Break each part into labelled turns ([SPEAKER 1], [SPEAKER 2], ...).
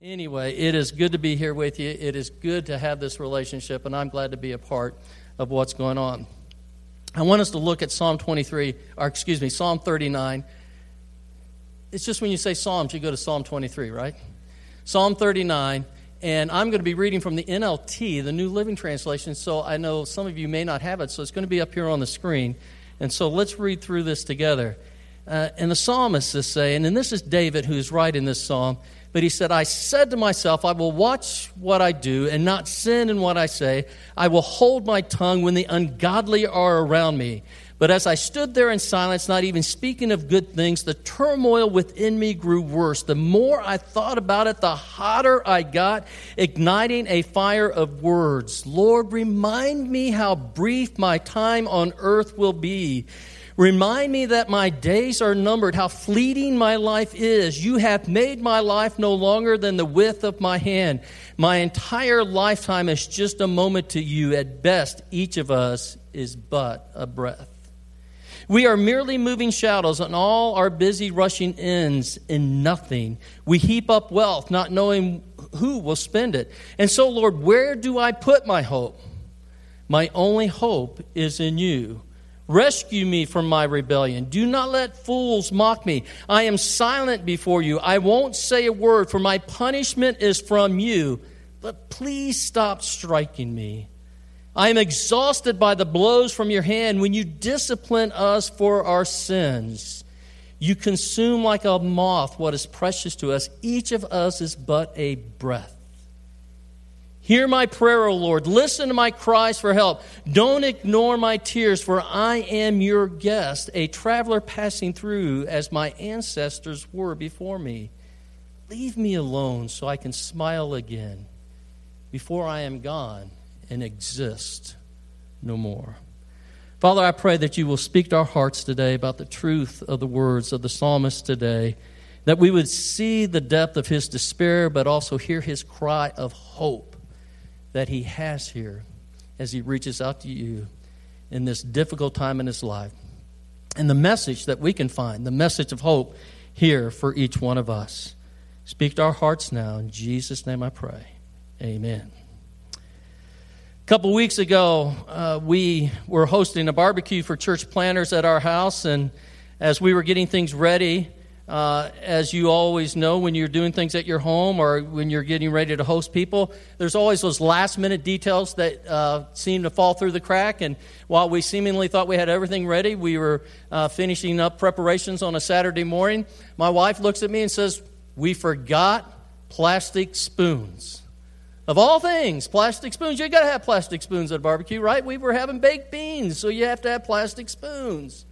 [SPEAKER 1] Anyway, it is good to be here with you. It is good to have this relationship, and I'm glad to be a part of what's going on. I want us to look at Psalm 23, or excuse me, Psalm 39. It's just when you say Psalms, you go to Psalm 23, right? Psalm 39, and I'm going to be reading from the NLT, the New Living Translation, so I know some of you may not have it, so it's going to be up here on the screen. And so let's read through this together. Uh, and the psalmist is saying, and this is David who's writing this psalm, but he said, I said to myself, I will watch what I do and not sin in what I say. I will hold my tongue when the ungodly are around me. But as I stood there in silence, not even speaking of good things, the turmoil within me grew worse. The more I thought about it, the hotter I got, igniting a fire of words. Lord, remind me how brief my time on earth will be. Remind me that my days are numbered, how fleeting my life is. You have made my life no longer than the width of my hand. My entire lifetime is just a moment to you. At best, each of us is but a breath. We are merely moving shadows, and all our busy rushing ends in nothing. We heap up wealth, not knowing who will spend it. And so, Lord, where do I put my hope? My only hope is in you. Rescue me from my rebellion. Do not let fools mock me. I am silent before you. I won't say a word, for my punishment is from you. But please stop striking me. I am exhausted by the blows from your hand when you discipline us for our sins. You consume like a moth what is precious to us. Each of us is but a breath. Hear my prayer, O Lord. Listen to my cries for help. Don't ignore my tears, for I am your guest, a traveler passing through as my ancestors were before me. Leave me alone so I can smile again before I am gone and exist no more. Father, I pray that you will speak to our hearts today about the truth of the words of the psalmist today, that we would see the depth of his despair, but also hear his cry of hope that He has here as He reaches out to you in this difficult time in His life. And the message that we can find, the message of hope here for each one of us. Speak to our hearts now. In Jesus' name I pray. Amen. A couple weeks ago, uh, we were hosting a barbecue for church planners at our house, and as we were getting things ready, uh, as you always know, when you're doing things at your home or when you're getting ready to host people, there's always those last minute details that uh, seem to fall through the crack. And while we seemingly thought we had everything ready, we were uh, finishing up preparations on a Saturday morning. My wife looks at me and says, We forgot plastic spoons. Of all things, plastic spoons. You got to have plastic spoons at a barbecue, right? We were having baked beans, so you have to have plastic spoons.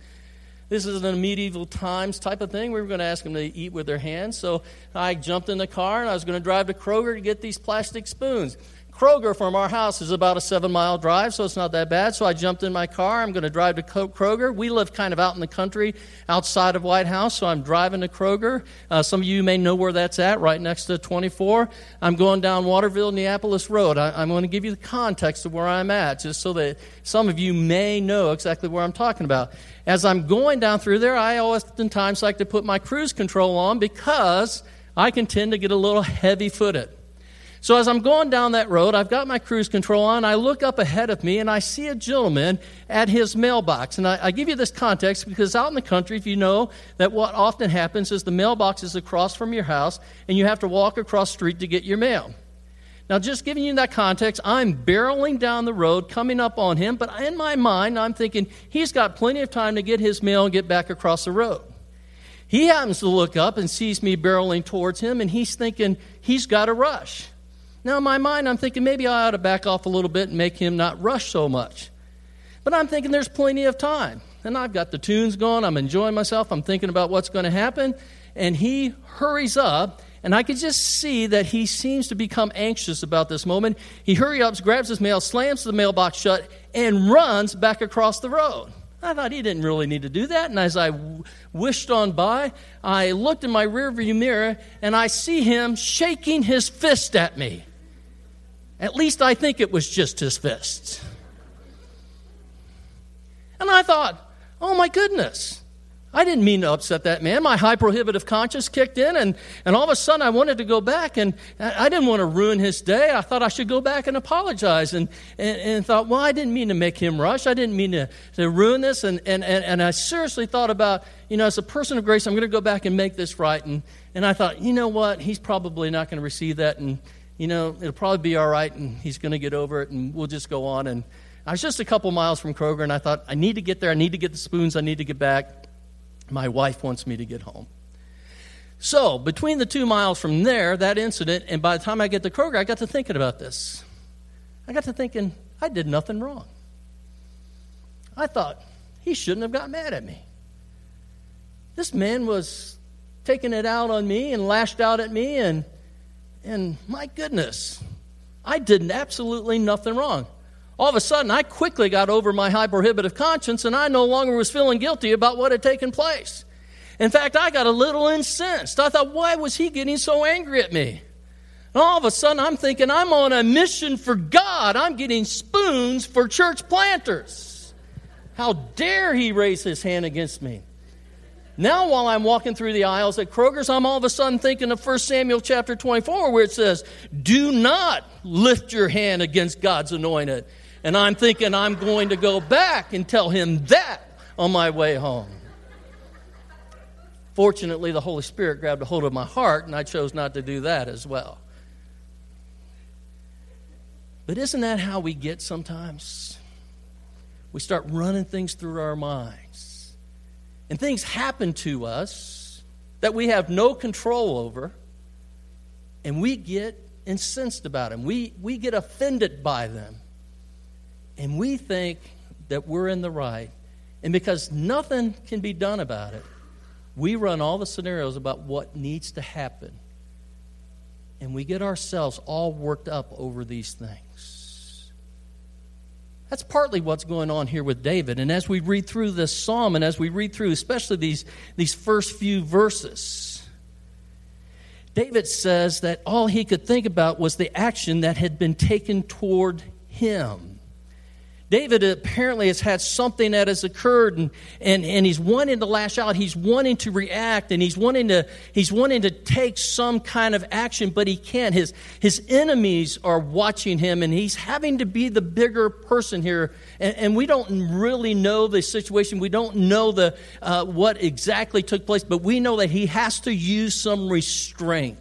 [SPEAKER 1] This is a medieval times type of thing. We were going to ask them to eat with their hands. So I jumped in the car and I was going to drive to Kroger to get these plastic spoons. Kroger from our house is about a seven mile drive, so it's not that bad. So I jumped in my car. I'm going to drive to Kroger. We live kind of out in the country outside of Whitehouse, so I'm driving to Kroger. Uh, some of you may know where that's at, right next to 24. I'm going down Waterville Neapolis Road. I, I'm going to give you the context of where I'm at, just so that some of you may know exactly where I'm talking about. As I'm going down through there, I oftentimes like to put my cruise control on because I can tend to get a little heavy footed. So as I'm going down that road, I've got my cruise control on. I look up ahead of me and I see a gentleman at his mailbox. And I, I, give you this context because out in the country, if you know that what often happens is the mailbox is across from your house and you have to walk across street to get your mail. Now, just giving you that context, I'm barreling down the road, coming up on him, but in my mind, I'm thinking he's got plenty of time to get his mail and get back across the road. He happens to look up and sees me barreling towards him, and he's thinking he's got a rush. Now, in my mind, I'm thinking maybe I ought to back off a little bit and make him not rush so much. But I'm thinking there's plenty of time. And I've got the tunes going. I'm enjoying myself. I'm thinking about what's going to happen. And he hurries up. And I could just see that he seems to become anxious about this moment. He hurries up, grabs his mail, slams the mailbox shut, and runs back across the road. I thought he didn't really need to do that. And as I wished on by, I looked in my rearview mirror and I see him shaking his fist at me. At least I think it was just his fists. And I thought, oh my goodness. I didn't mean to upset that man. My high prohibitive conscience kicked in, and, and all of a sudden I wanted to go back, and I didn't want to ruin his day. I thought I should go back and apologize, and, and, and thought, well, I didn't mean to make him rush. I didn't mean to, to ruin this. And, and, and, and I seriously thought about, you know, as a person of grace, I'm going to go back and make this right. And, and I thought, you know what? He's probably not going to receive that, and, you know, it'll probably be all right, and he's going to get over it, and we'll just go on. And I was just a couple miles from Kroger, and I thought, I need to get there. I need to get the spoons. I need to get back. My wife wants me to get home. So, between the two miles from there, that incident, and by the time I get to Kroger, I got to thinking about this. I got to thinking, I did nothing wrong. I thought, he shouldn't have got mad at me. This man was taking it out on me and lashed out at me, and, and my goodness, I did absolutely nothing wrong. All of a sudden, I quickly got over my high prohibitive conscience and I no longer was feeling guilty about what had taken place. In fact, I got a little incensed. I thought, why was he getting so angry at me? And all of a sudden, I'm thinking, I'm on a mission for God. I'm getting spoons for church planters. How dare he raise his hand against me? Now, while I'm walking through the aisles at Kroger's, I'm all of a sudden thinking of 1 Samuel chapter 24, where it says, Do not lift your hand against God's anointed. And I'm thinking I'm going to go back and tell him that on my way home. Fortunately, the Holy Spirit grabbed a hold of my heart, and I chose not to do that as well. But isn't that how we get sometimes? We start running things through our minds. And things happen to us that we have no control over, and we get incensed about them. We, we get offended by them and we think that we're in the right. And because nothing can be done about it, we run all the scenarios about what needs to happen. And we get ourselves all worked up over these things. That's partly what's going on here with David. And as we read through this psalm and as we read through, especially these, these first few verses, David says that all he could think about was the action that had been taken toward him. David apparently has had something that has occurred and, and, and he's wanting to lash out. He's wanting to react and he's wanting to, he's wanting to take some kind of action, but he can't. His, his enemies are watching him and he's having to be the bigger person here. And, and we don't really know the situation. We don't know the, uh, what exactly took place, but we know that he has to use some restraint.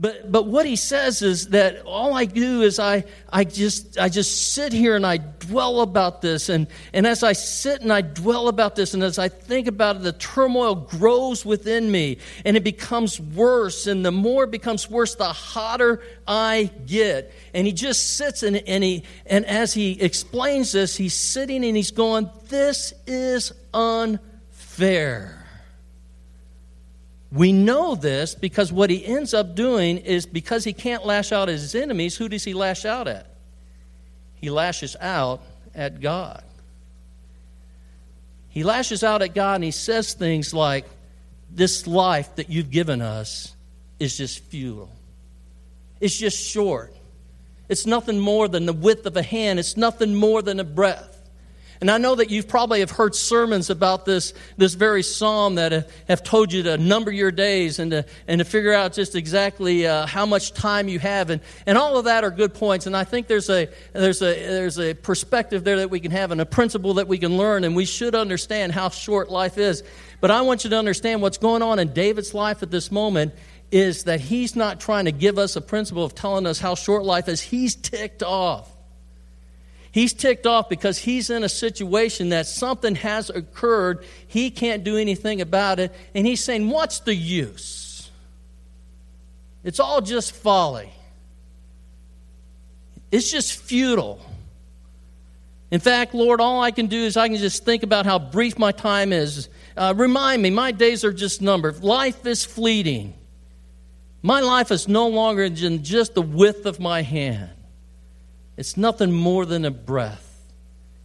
[SPEAKER 1] But, but what he says is that all I do is I, I, just, I just sit here and I dwell about this. And, and as I sit and I dwell about this, and as I think about it, the turmoil grows within me and it becomes worse. And the more it becomes worse, the hotter I get. And he just sits and, and, he, and as he explains this, he's sitting and he's going, This is unfair. We know this because what he ends up doing is because he can't lash out at his enemies, who does he lash out at? He lashes out at God. He lashes out at God and he says things like, This life that you've given us is just futile. It's just short. It's nothing more than the width of a hand, it's nothing more than a breath. And I know that you've probably have heard sermons about this, this very psalm that have, have told you to number your days and to, and to figure out just exactly uh, how much time you have. And, and all of that are good points. And I think there's a, there's, a, there's a perspective there that we can have and a principle that we can learn. And we should understand how short life is. But I want you to understand what's going on in David's life at this moment is that he's not trying to give us a principle of telling us how short life is. He's ticked off. He's ticked off because he's in a situation that something has occurred. He can't do anything about it. And he's saying, What's the use? It's all just folly. It's just futile. In fact, Lord, all I can do is I can just think about how brief my time is. Uh, remind me, my days are just numbered. Life is fleeting. My life is no longer than just the width of my hand. It's nothing more than a breath.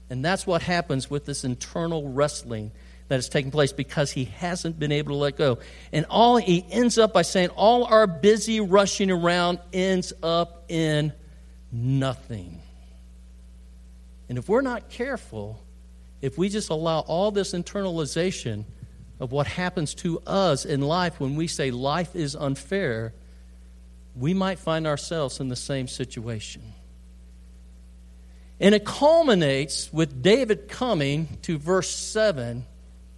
[SPEAKER 1] And that's what happens with this internal wrestling that is taking place because he hasn't been able to let go. And all he ends up by saying, all our busy rushing around ends up in nothing. And if we're not careful, if we just allow all this internalization of what happens to us in life when we say life is unfair, we might find ourselves in the same situation. And it culminates with David coming to verse 7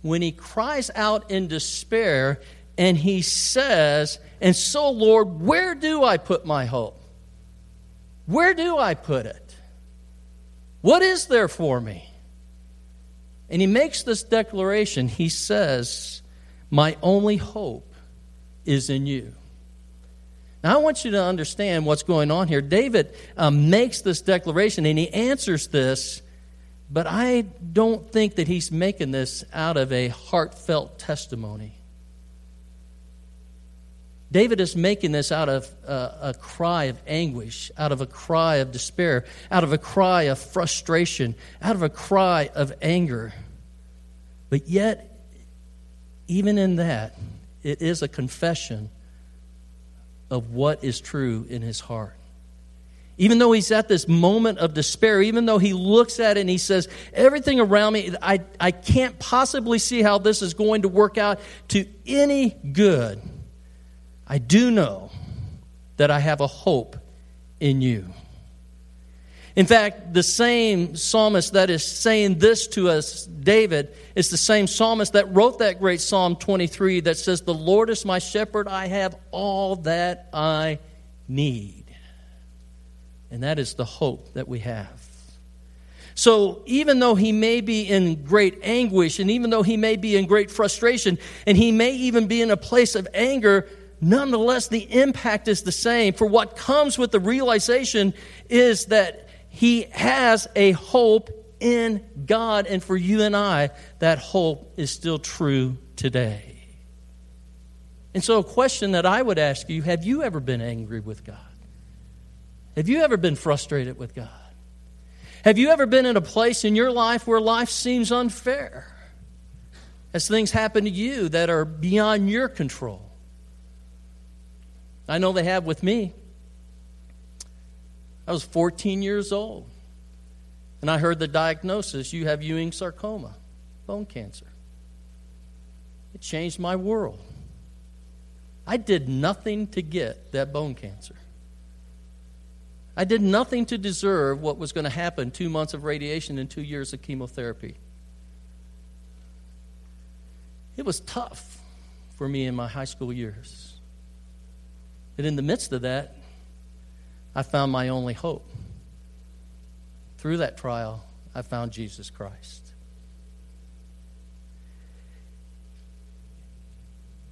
[SPEAKER 1] when he cries out in despair and he says, And so, Lord, where do I put my hope? Where do I put it? What is there for me? And he makes this declaration. He says, My only hope is in you. Now, I want you to understand what's going on here. David um, makes this declaration and he answers this, but I don't think that he's making this out of a heartfelt testimony. David is making this out of a, a cry of anguish, out of a cry of despair, out of a cry of frustration, out of a cry of anger. But yet, even in that, it is a confession of what is true in his heart. Even though he's at this moment of despair, even though he looks at it and he says, Everything around me, I, I can't possibly see how this is going to work out to any good. I do know that I have a hope in you. In fact, the same psalmist that is saying this to us, David, is the same psalmist that wrote that great Psalm 23 that says, The Lord is my shepherd, I have all that I need. And that is the hope that we have. So, even though he may be in great anguish, and even though he may be in great frustration, and he may even be in a place of anger, nonetheless, the impact is the same. For what comes with the realization is that he has a hope in God, and for you and I, that hope is still true today. And so, a question that I would ask you have you ever been angry with God? Have you ever been frustrated with God? Have you ever been in a place in your life where life seems unfair? As things happen to you that are beyond your control? I know they have with me. I was 14 years old, and I heard the diagnosis you have Ewing sarcoma, bone cancer. It changed my world. I did nothing to get that bone cancer. I did nothing to deserve what was going to happen two months of radiation and two years of chemotherapy. It was tough for me in my high school years. And in the midst of that, I found my only hope. Through that trial, I found Jesus Christ.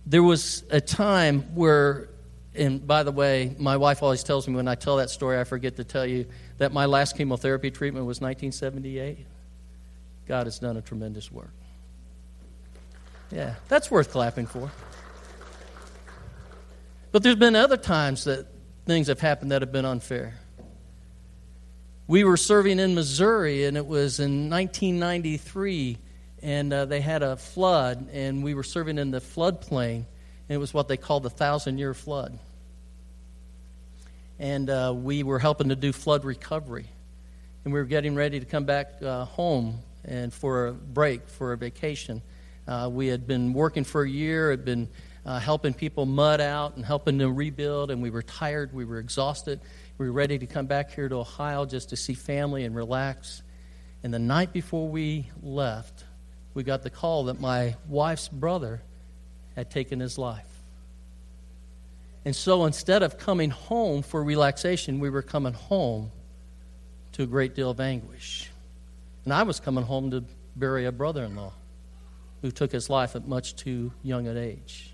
[SPEAKER 1] There was a time where, and by the way, my wife always tells me when I tell that story, I forget to tell you that my last chemotherapy treatment was 1978. God has done a tremendous work. Yeah, that's worth clapping for. But there's been other times that things have happened that have been unfair. We were serving in Missouri, and it was in 1993, and uh, they had a flood, and we were serving in the floodplain, and it was what they called the thousand year flood. And uh, we were helping to do flood recovery. And we were getting ready to come back uh, home and for a break, for a vacation. Uh, we had been working for a year, had been uh, helping people mud out and helping them rebuild, and we were tired, we were exhausted. We were ready to come back here to Ohio just to see family and relax. And the night before we left, we got the call that my wife's brother had taken his life. And so instead of coming home for relaxation, we were coming home to a great deal of anguish. And I was coming home to bury a brother in law who took his life at much too young an age.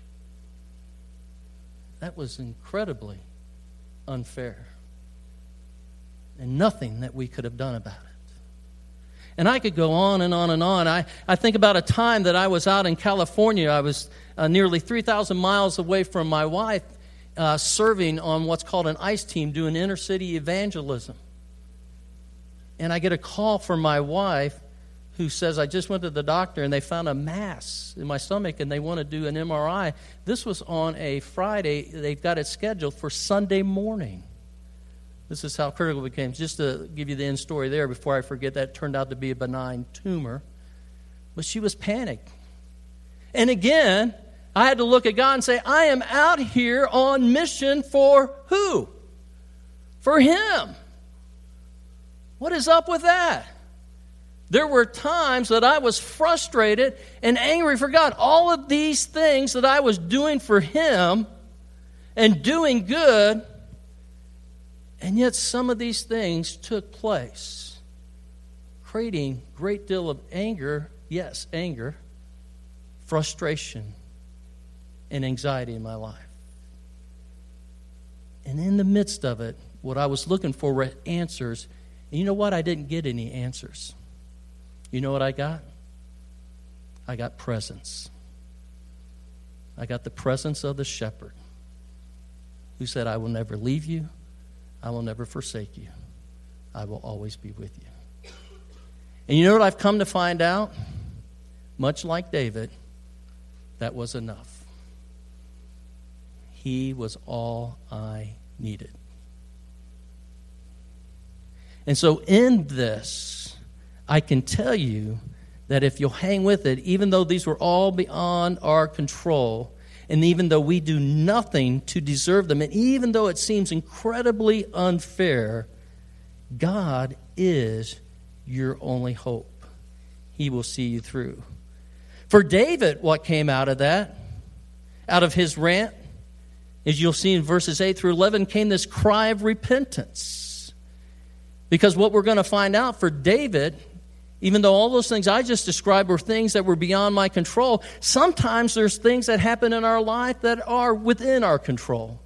[SPEAKER 1] That was incredibly unfair. And nothing that we could have done about it. And I could go on and on and on. I, I think about a time that I was out in California. I was uh, nearly 3,000 miles away from my wife, uh, serving on what's called an ICE team doing inner city evangelism. And I get a call from my wife who says, I just went to the doctor and they found a mass in my stomach and they want to do an MRI. This was on a Friday. They've got it scheduled for Sunday morning. This is how critical it became. Just to give you the end story there before I forget, that turned out to be a benign tumor But she was panicked. And again, I had to look at God and say, I am out here on mission for who? For Him. What is up with that? There were times that I was frustrated and angry for God. All of these things that I was doing for Him and doing good, and yet some of these things took place, creating great deal of anger, yes, anger, frustration, and anxiety in my life. And in the midst of it, what I was looking for were answers. And you know what? I didn't get any answers. You know what I got? I got presence. I got the presence of the shepherd who said, I will never leave you, I will never forsake you, I will always be with you. And you know what I've come to find out? Much like David, that was enough. He was all I needed. And so, in this, I can tell you that if you'll hang with it, even though these were all beyond our control, and even though we do nothing to deserve them, and even though it seems incredibly unfair, God is your only hope. He will see you through. For David, what came out of that, out of his rant, as you'll see in verses 8 through 11, came this cry of repentance. Because what we're going to find out for David even though all those things I just described were things that were beyond my control, sometimes there's things that happen in our life that are within our control.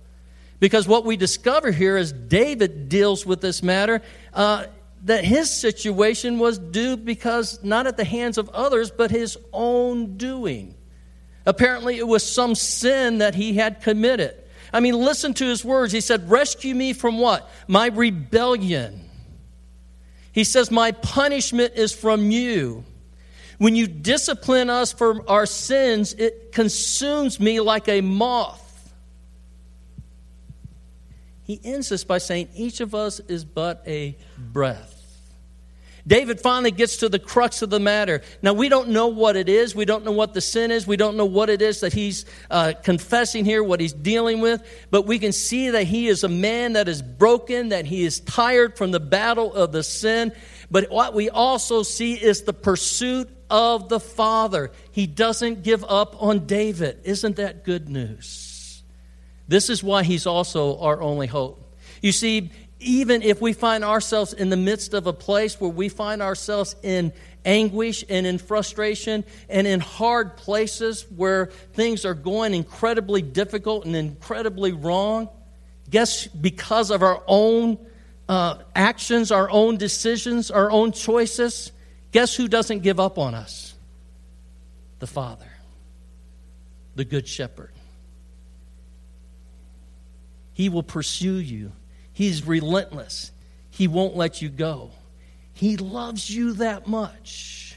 [SPEAKER 1] Because what we discover here is David deals with this matter, uh, that his situation was due because not at the hands of others, but his own doing. Apparently, it was some sin that he had committed. I mean, listen to his words. He said, Rescue me from what? My rebellion. He says, My punishment is from you. When you discipline us for our sins, it consumes me like a moth. He ends this by saying, Each of us is but a breath. David finally gets to the crux of the matter. Now, we don't know what it is. We don't know what the sin is. We don't know what it is that he's uh, confessing here, what he's dealing with. But we can see that he is a man that is broken, that he is tired from the battle of the sin. But what we also see is the pursuit of the Father. He doesn't give up on David. Isn't that good news? This is why he's also our only hope. You see, even if we find ourselves in the midst of a place where we find ourselves in anguish and in frustration and in hard places where things are going incredibly difficult and incredibly wrong, guess because of our own uh, actions, our own decisions, our own choices, guess who doesn't give up on us? The Father, the Good Shepherd. He will pursue you He's relentless. He won't let you go. He loves you that much.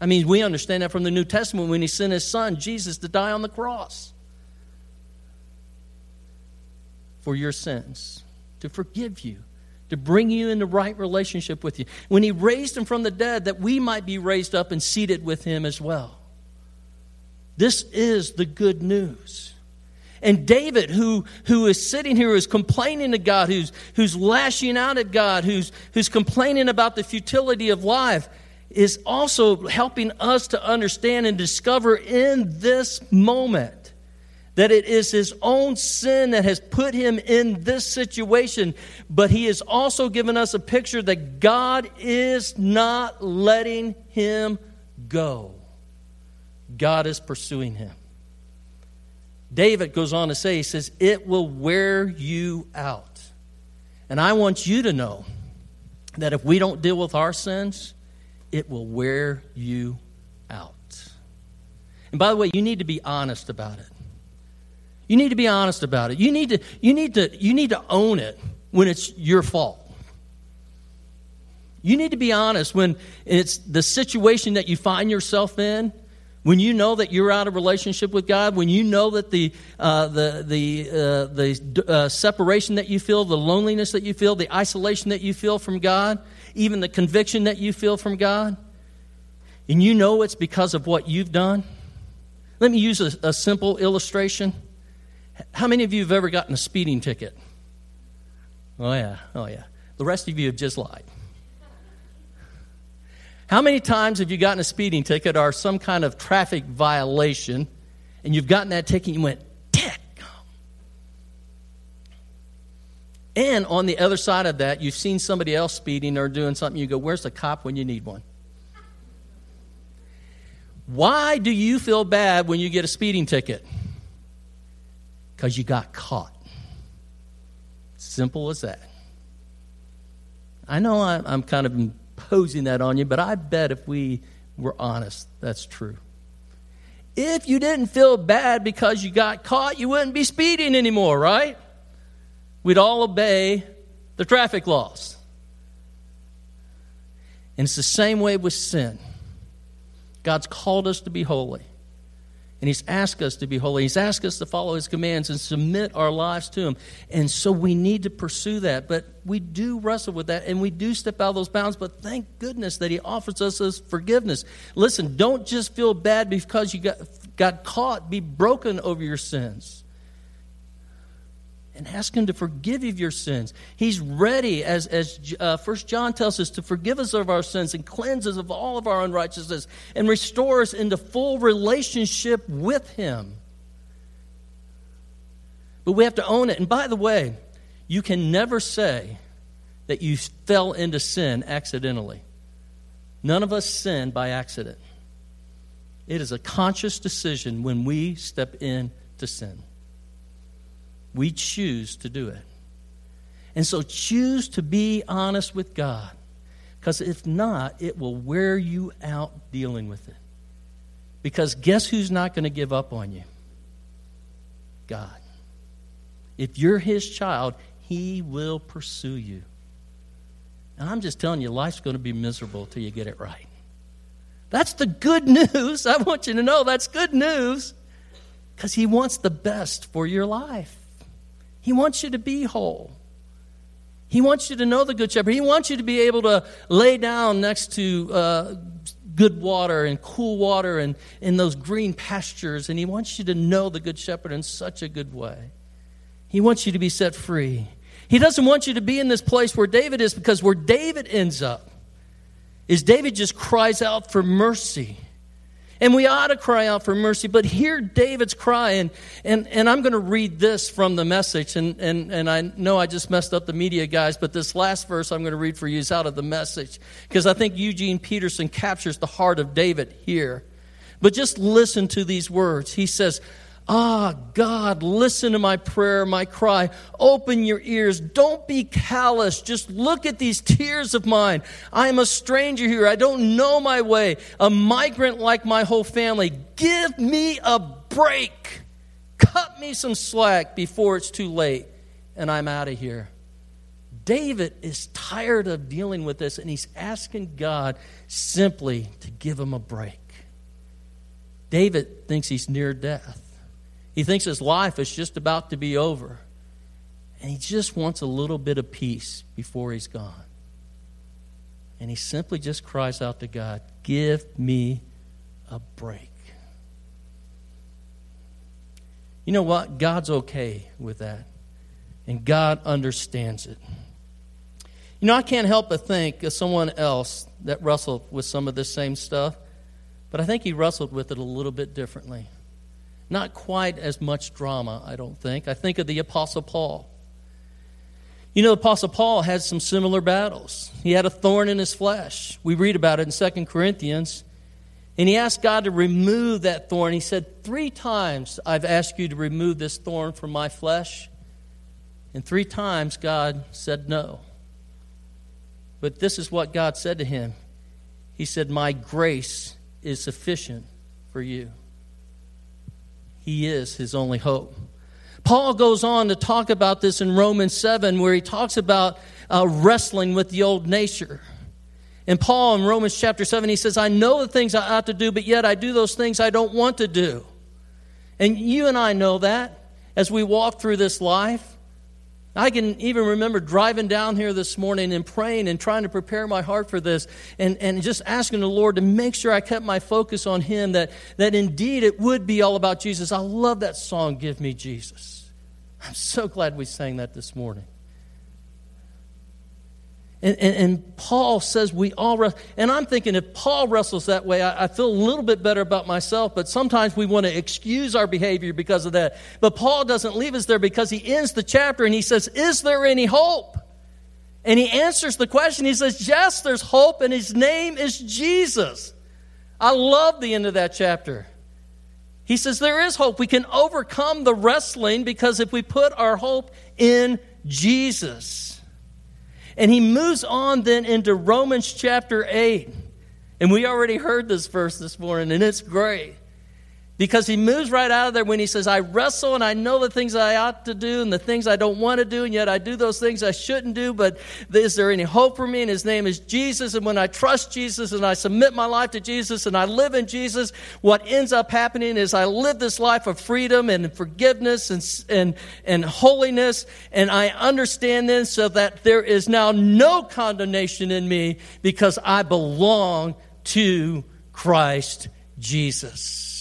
[SPEAKER 1] I mean, we understand that from the New Testament when he sent his son, Jesus, to die on the cross for your sins, to forgive you, to bring you into right relationship with you. When he raised him from the dead, that we might be raised up and seated with him as well. This is the good news. And David, who, who is sitting here, who's complaining to God, who's, who's lashing out at God, who's, who's complaining about the futility of life, is also helping us to understand and discover in this moment that it is his own sin that has put him in this situation. But he has also given us a picture that God is not letting him go, God is pursuing him. David goes on to say, he says, it will wear you out. And I want you to know that if we don't deal with our sins, it will wear you out. And by the way, you need to be honest about it. You need to be honest about it. You need to, you need to, you need to own it when it's your fault. You need to be honest when it's the situation that you find yourself in when you know that you're out of relationship with God, when you know that the, uh, the, the, uh, the uh, separation that you feel, the loneliness that you feel, the isolation that you feel from God, even the conviction that you feel from God, and you know it's because of what you've done, let me use a, a simple illustration. How many of you have ever gotten a speeding ticket? Oh, yeah, oh, yeah. The rest of you have just lied. How many times have you gotten a speeding ticket or some kind of traffic violation and you've gotten that ticket and you went, Dick? And on the other side of that, you've seen somebody else speeding or doing something, you go, Where's the cop when you need one? Why do you feel bad when you get a speeding ticket? Because you got caught. Simple as that. I know I'm kind of imposing that on you, but I bet if we were honest, that's true. If you didn't feel bad because you got caught, you wouldn't be speeding anymore, right? We'd all obey the traffic laws. And it's the same way with sin. God's called us to be holy. And He's asked us to be holy. He's asked us to follow His commands and submit our lives to Him. And so we need to pursue that. But we do wrestle with that and we do step out of those bounds. But thank goodness that He offers us His forgiveness. Listen, don't just feel bad because you got, got caught. Be broken over your sins and ask him to forgive you of your sins. He's ready, as, as uh, 1 John tells us, to forgive us of our sins and cleanse us of all of our unrighteousness and restore us into full relationship with him. But we have to own it. And by the way, you can never say that you fell into sin accidentally. None of us sin by accident. It is a conscious decision when we step in to sin. We choose to do it. And so choose to be honest with God. Because if not, it will wear you out dealing with it. Because guess who's not going to give up on you? God. If you're his child, he will pursue you. And I'm just telling you, life's going to be miserable till you get it right. That's the good news. I want you to know that's good news because he wants the best for your life. He wants you to be whole. He wants you to know the Good Shepherd. He wants you to be able to lay down next to uh, good water and cool water and in those green pastures. And He wants you to know the Good Shepherd in such a good way. He wants you to be set free. He doesn't want you to be in this place where David is because where David ends up is David just cries out for mercy. And we ought to cry out for mercy, but hear David's cry. And, and, and I'm going to read this from the message. And, and, and I know I just messed up the media guys, but this last verse I'm going to read for you is out of the message because I think Eugene Peterson captures the heart of David here. But just listen to these words. He says, Ah, God, listen to my prayer, my cry. Open your ears. Don't be callous. Just look at these tears of mine. I am a stranger here. I don't know my way. A migrant like my whole family. Give me a break. Cut me some slack before it's too late and I'm out of here. David is tired of dealing with this and he's asking God simply to give him a break. David thinks he's near death. He thinks his life is just about to be over. And he just wants a little bit of peace before he's gone. And he simply just cries out to God, Give me a break. You know what? God's okay with that. And God understands it. You know, I can't help but think of someone else that wrestled with some of this same stuff, but I think he wrestled with it a little bit differently. Not quite as much drama, I don't think. I think of the Apostle Paul. You know, the Apostle Paul had some similar battles. He had a thorn in his flesh. We read about it in 2 Corinthians. And he asked God to remove that thorn. He said, Three times I've asked you to remove this thorn from my flesh. And three times God said no. But this is what God said to him He said, My grace is sufficient for you. He is his only hope. Paul goes on to talk about this in Romans 7, where he talks about uh, wrestling with the old nature. And Paul in Romans chapter 7, he says, I know the things I ought to do, but yet I do those things I don't want to do. And you and I know that as we walk through this life. I can even remember driving down here this morning and praying and trying to prepare my heart for this and, and just asking the Lord to make sure I kept my focus on Him, that, that indeed it would be all about Jesus. I love that song, Give Me Jesus. I'm so glad we sang that this morning. And, and, and, Paul says we all wrestle. And I'm thinking if Paul wrestles that way, I, I, feel a little bit better about myself, but sometimes we want to excuse our behavior because of that. But Paul doesn't leave us there because he ends the chapter and he says, Is there any hope? And he answers the question. He says, Yes, there's hope, and his name is Jesus. I love the end of that chapter. He says, There is hope. We can overcome the wrestling because if we put our hope in Jesus. And he moves on then into Romans chapter 8. And we already heard this verse this morning, and it's great. Because he moves right out of there when he says, I wrestle and I know the things I ought to do and the things I don't want to do, and yet I do those things I shouldn't do. But is there any hope for me? And his name is Jesus. And when I trust Jesus and I submit my life to Jesus and I live in Jesus, what ends up happening is I live this life of freedom and forgiveness and, and, and holiness. And I understand then so that there is now no condemnation in me because I belong to Christ Jesus.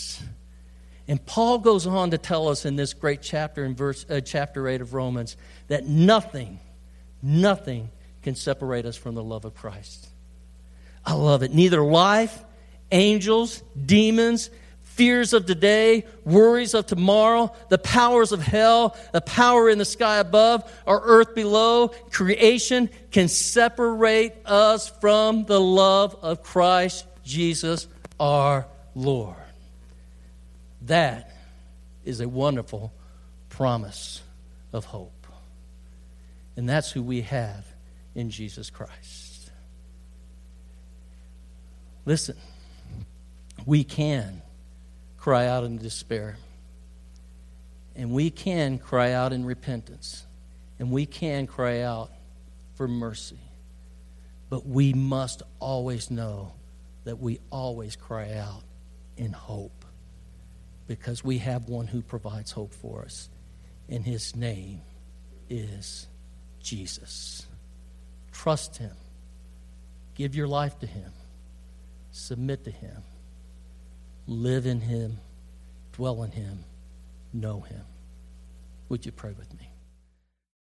[SPEAKER 1] And Paul goes on to tell us in this great chapter, in verse, uh, chapter 8 of Romans, that nothing, nothing can separate us from the love of Christ. I love it. Neither life, angels, demons, fears of today, worries of tomorrow, the powers of hell, the power in the sky above, or earth below, creation can separate us from the love of Christ Jesus our Lord. That is a wonderful promise of hope. And that's who we have in Jesus Christ. Listen, we can cry out in despair. And we can cry out in repentance. And we can cry out for mercy. But we must always know that we always cry out in hope because we have one who provides hope for us, and his name is Jesus. Trust him, give your life to him, submit to him, live in him, dwell in him, know him. Would you pray with me?